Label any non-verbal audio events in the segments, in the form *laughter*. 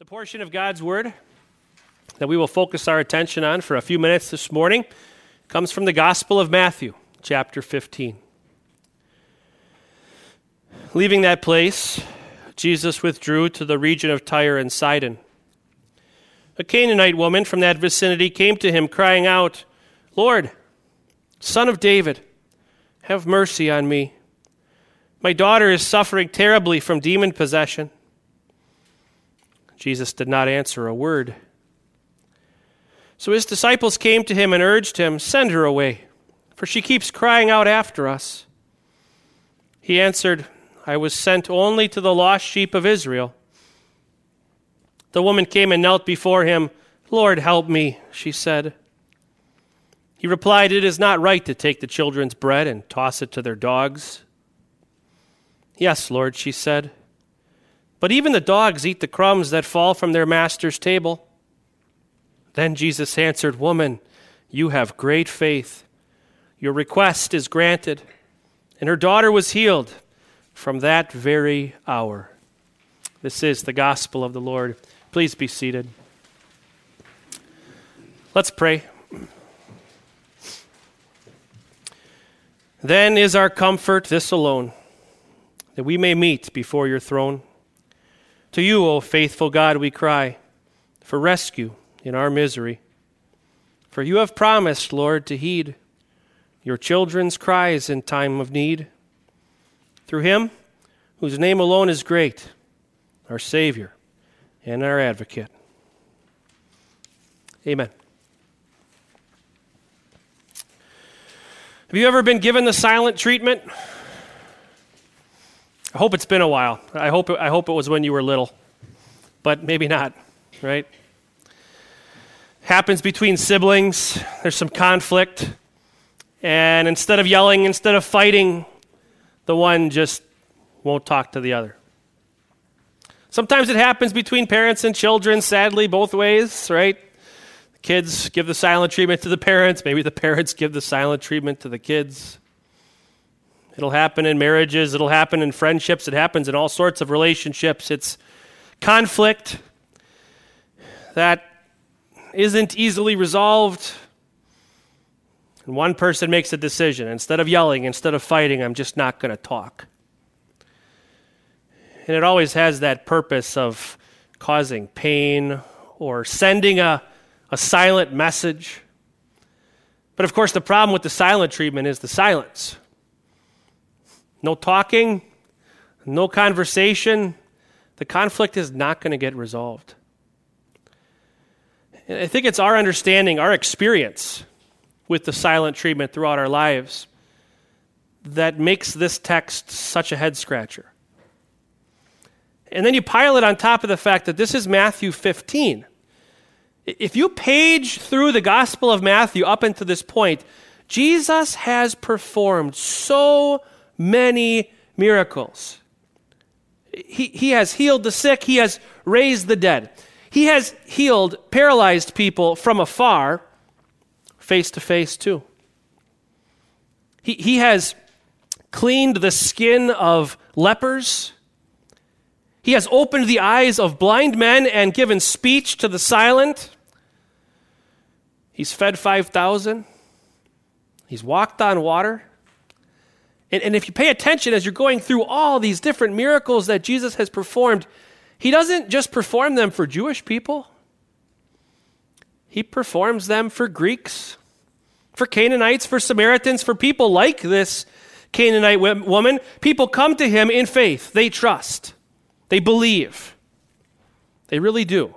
The portion of God's Word that we will focus our attention on for a few minutes this morning comes from the Gospel of Matthew, chapter 15. Leaving that place, Jesus withdrew to the region of Tyre and Sidon. A Canaanite woman from that vicinity came to him, crying out, Lord, Son of David, have mercy on me. My daughter is suffering terribly from demon possession. Jesus did not answer a word. So his disciples came to him and urged him, Send her away, for she keeps crying out after us. He answered, I was sent only to the lost sheep of Israel. The woman came and knelt before him. Lord, help me, she said. He replied, It is not right to take the children's bread and toss it to their dogs. Yes, Lord, she said. But even the dogs eat the crumbs that fall from their master's table. Then Jesus answered, Woman, you have great faith. Your request is granted. And her daughter was healed from that very hour. This is the gospel of the Lord. Please be seated. Let's pray. Then is our comfort this alone, that we may meet before your throne. To you, O faithful God, we cry for rescue in our misery. For you have promised, Lord, to heed your children's cries in time of need. Through him, whose name alone is great, our Savior and our advocate. Amen. Have you ever been given the silent treatment? I hope it's been a while. I hope it, I hope it was when you were little, but maybe not, right? Happens between siblings. There's some conflict, and instead of yelling, instead of fighting, the one just won't talk to the other. Sometimes it happens between parents and children, sadly, both ways, right? The kids give the silent treatment to the parents, maybe the *laughs* parents give the silent treatment to the kids. It'll happen in marriages, it'll happen in friendships, it happens in all sorts of relationships. It's conflict that isn't easily resolved. And one person makes a decision. Instead of yelling, instead of fighting, I'm just not going to talk. And it always has that purpose of causing pain or sending a, a silent message. But of course, the problem with the silent treatment is the silence. No talking, no conversation. The conflict is not going to get resolved. And I think it's our understanding, our experience with the silent treatment throughout our lives that makes this text such a head scratcher. And then you pile it on top of the fact that this is Matthew 15. If you page through the Gospel of Matthew up until this point, Jesus has performed so many miracles. He, he has healed the sick, he has raised the dead. He has healed paralyzed people from afar, face to face, too. He, he has cleaned the skin of lepers. He has opened the eyes of blind men and given speech to the silent. He's fed 5,000. He's walked on water. And, and if you pay attention as you're going through all these different miracles that Jesus has performed, he doesn't just perform them for Jewish people, he performs them for Greeks, for Canaanites, for Samaritans, for people like this Canaanite woman. People come to him in faith, they trust, they believe. They really do.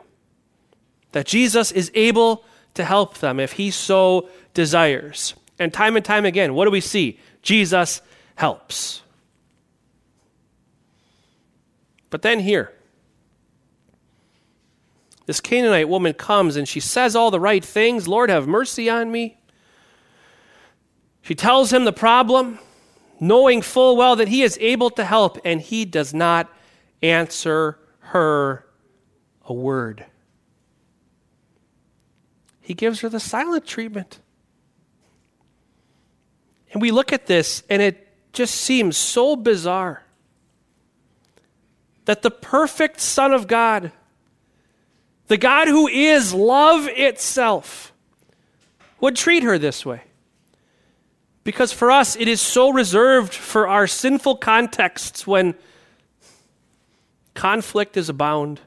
That Jesus is able to help them if he so desires. And time and time again, what do we see? Jesus helps. But then here, this Canaanite woman comes and she says all the right things Lord, have mercy on me. She tells him the problem, knowing full well that he is able to help, and he does not answer her a word. He gives her the silent treatment. And we look at this, and it just seems so bizarre that the perfect Son of God the God who is love itself, would treat her this way. Because for us, it is so reserved for our sinful contexts when conflict is abound.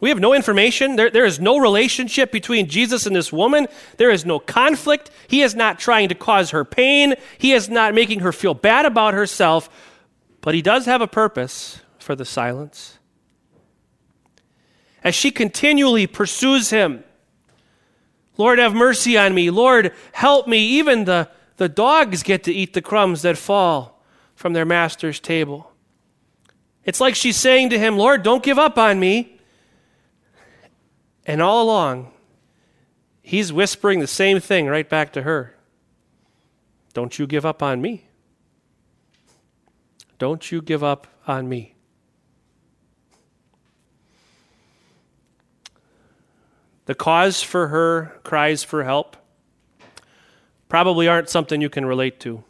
We have no information. There, there is no relationship between Jesus and this woman. There is no conflict. He is not trying to cause her pain. He is not making her feel bad about herself. But he does have a purpose for the silence. As she continually pursues him, Lord, have mercy on me. Lord, help me. Even the, the dogs get to eat the crumbs that fall from their master's table. It's like she's saying to him, Lord, don't give up on me. And all along, he's whispering the same thing right back to her Don't you give up on me. Don't you give up on me. The cause for her cries for help probably aren't something you can relate to.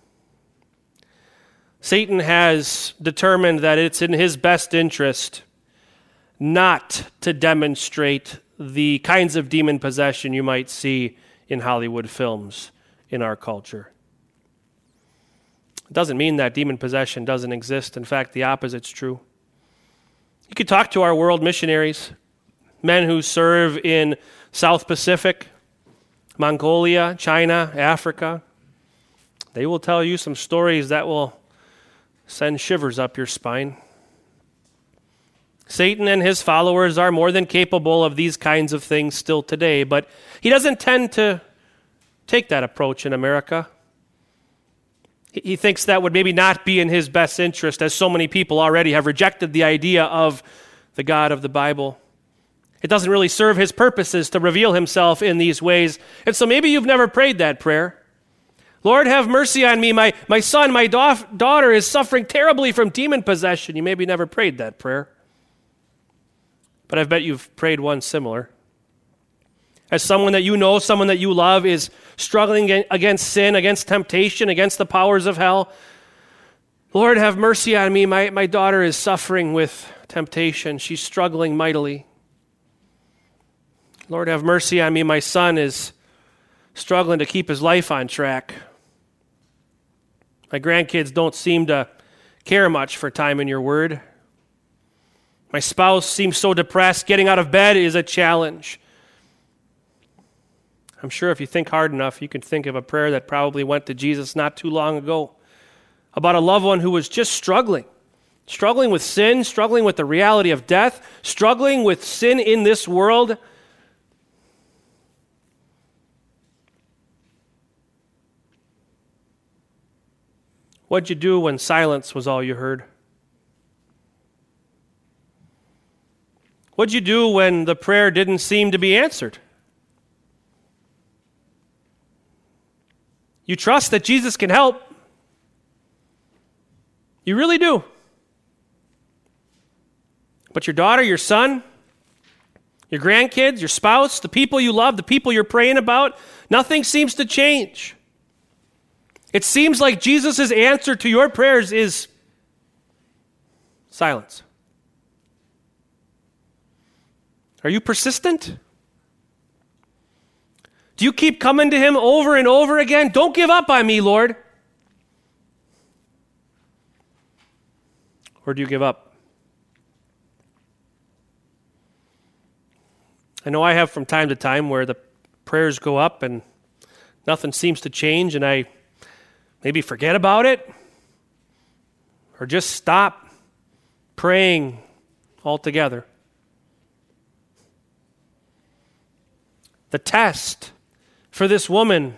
Satan has determined that it's in his best interest not to demonstrate the kinds of demon possession you might see in Hollywood films in our culture. It doesn't mean that demon possession doesn't exist. In fact, the opposite's true. You could talk to our world missionaries, men who serve in South Pacific, Mongolia, China, Africa. They will tell you some stories that will send shivers up your spine. Satan and his followers are more than capable of these kinds of things still today, but he doesn't tend to take that approach in America. He thinks that would maybe not be in his best interest, as so many people already have rejected the idea of the God of the Bible. It doesn't really serve his purposes to reveal himself in these ways. And so maybe you've never prayed that prayer. Lord, have mercy on me. My, my son, my da- daughter is suffering terribly from demon possession. You maybe never prayed that prayer but I bet you've prayed one similar. As someone that you know, someone that you love is struggling against sin, against temptation, against the powers of hell. Lord, have mercy on me. My, my daughter is suffering with temptation. She's struggling mightily. Lord, have mercy on me. My son is struggling to keep his life on track. My grandkids don't seem to care much for time in your word. My spouse seems so depressed. Getting out of bed is a challenge. I'm sure if you think hard enough, you can think of a prayer that probably went to Jesus not too long ago about a loved one who was just struggling. Struggling with sin, struggling with the reality of death, struggling with sin in this world. What'd you do when silence was all you heard? What'd you do when the prayer didn't seem to be answered? You trust that Jesus can help. You really do. But your daughter, your son, your grandkids, your spouse, the people you love, the people you're praying about, nothing seems to change. It seems like Jesus' answer to your prayers is silence. Are you persistent? Do you keep coming to Him over and over again? Don't give up on me, Lord. Or do you give up? I know I have from time to time where the prayers go up and nothing seems to change, and I maybe forget about it or just stop praying altogether. The test for this woman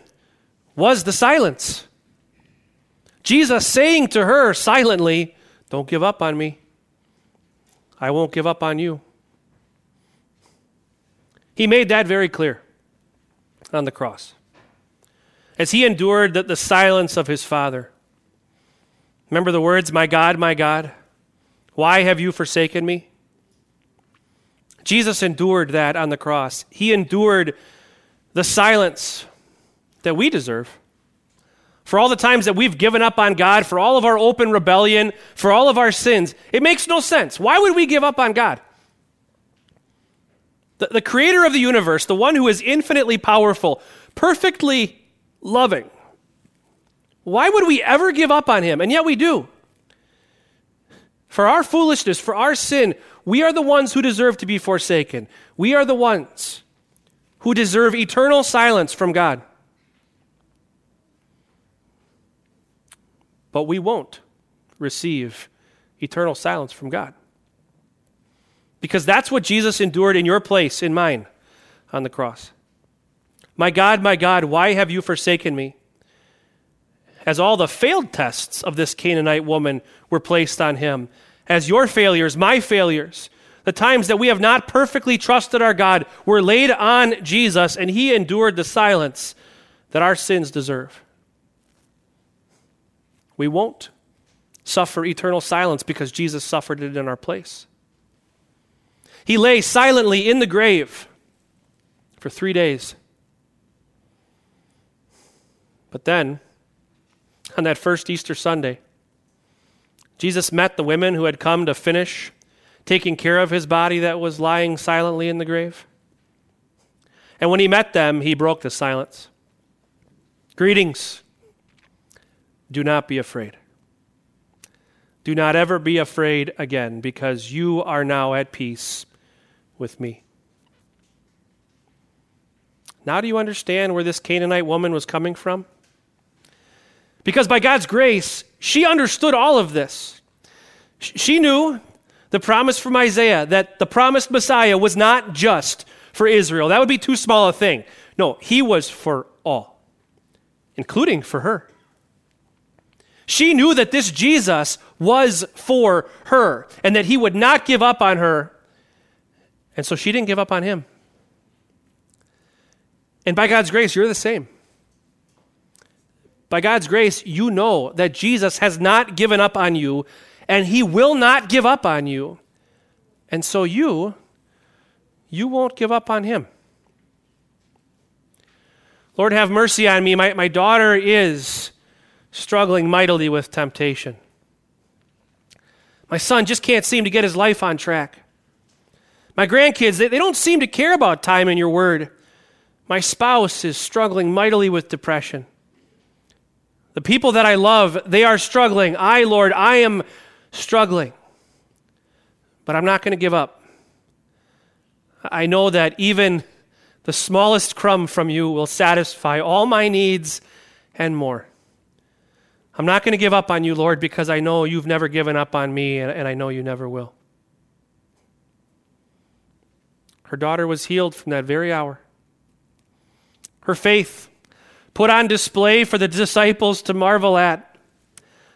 was the silence. Jesus saying to her silently, Don't give up on me. I won't give up on you. He made that very clear on the cross. As he endured the, the silence of his Father. Remember the words, My God, my God, why have you forsaken me? Jesus endured that on the cross. He endured the silence that we deserve. For all the times that we've given up on God, for all of our open rebellion, for all of our sins, it makes no sense. Why would we give up on God? the, the creator of the universe, the one who is infinitely powerful, perfectly loving. Why would we ever give up on him? And yet we do. For our foolishness, for our sin, we are the ones who deserve to be forsaken. We are the ones who deserve eternal silence from God. But we won't receive eternal silence from God. Because that's what Jesus endured in your place, in mine, on the cross. My God, my God, why have you forsaken me? As all the failed tests of this Canaanite woman were placed on him, as your failures, my failures, the times that we have not perfectly trusted our God were laid on Jesus, and he endured the silence that our sins deserve. We won't suffer eternal silence because Jesus suffered it in our place. He lay silently in the grave for three days. But then, on that first Easter Sunday, Jesus met the women who had come to finish taking care of his body that was lying silently in the grave. And when he met them, he broke the silence. Greetings. Do not be afraid. Do not ever be afraid again, because you are now at peace with me. Now, do you understand where this Canaanite woman was coming from? Because by God's grace, she understood all of this. She knew the promise from Isaiah that the promised Messiah was not just for Israel. That would be too small a thing. No, he was for all, including for her. She knew that this Jesus was for her and that he would not give up on her. And so she didn't give up on him. And by God's grace, you're the same. By God's grace, you know that Jesus has not given up on you and he will not give up on you. And so you, you won't give up on him. Lord, have mercy on me. My, my daughter is struggling mightily with temptation. My son just can't seem to get his life on track. My grandkids, they, they don't seem to care about time in your word. My spouse is struggling mightily with depression. The people that I love, they are struggling. I, Lord, I am struggling. But I'm not going to give up. I know that even the smallest crumb from you will satisfy all my needs and more. I'm not going to give up on you, Lord, because I know you've never given up on me, and, and I know you never will. Her daughter was healed from that very hour. Her faith put on display for the disciples to marvel at,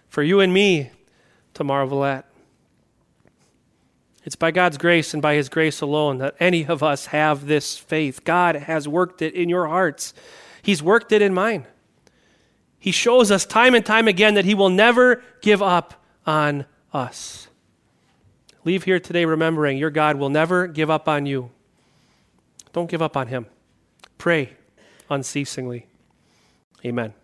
for you and me to marvel at. It's by God's grace and by His grace alone that any of us have this faith. God has worked it in your hearts, He's worked it in mine. He shows us time and time again that He will never give up on us. Leave here today remembering your God will never give up on you. Don't give up on Him. Pray unceasingly. Amen.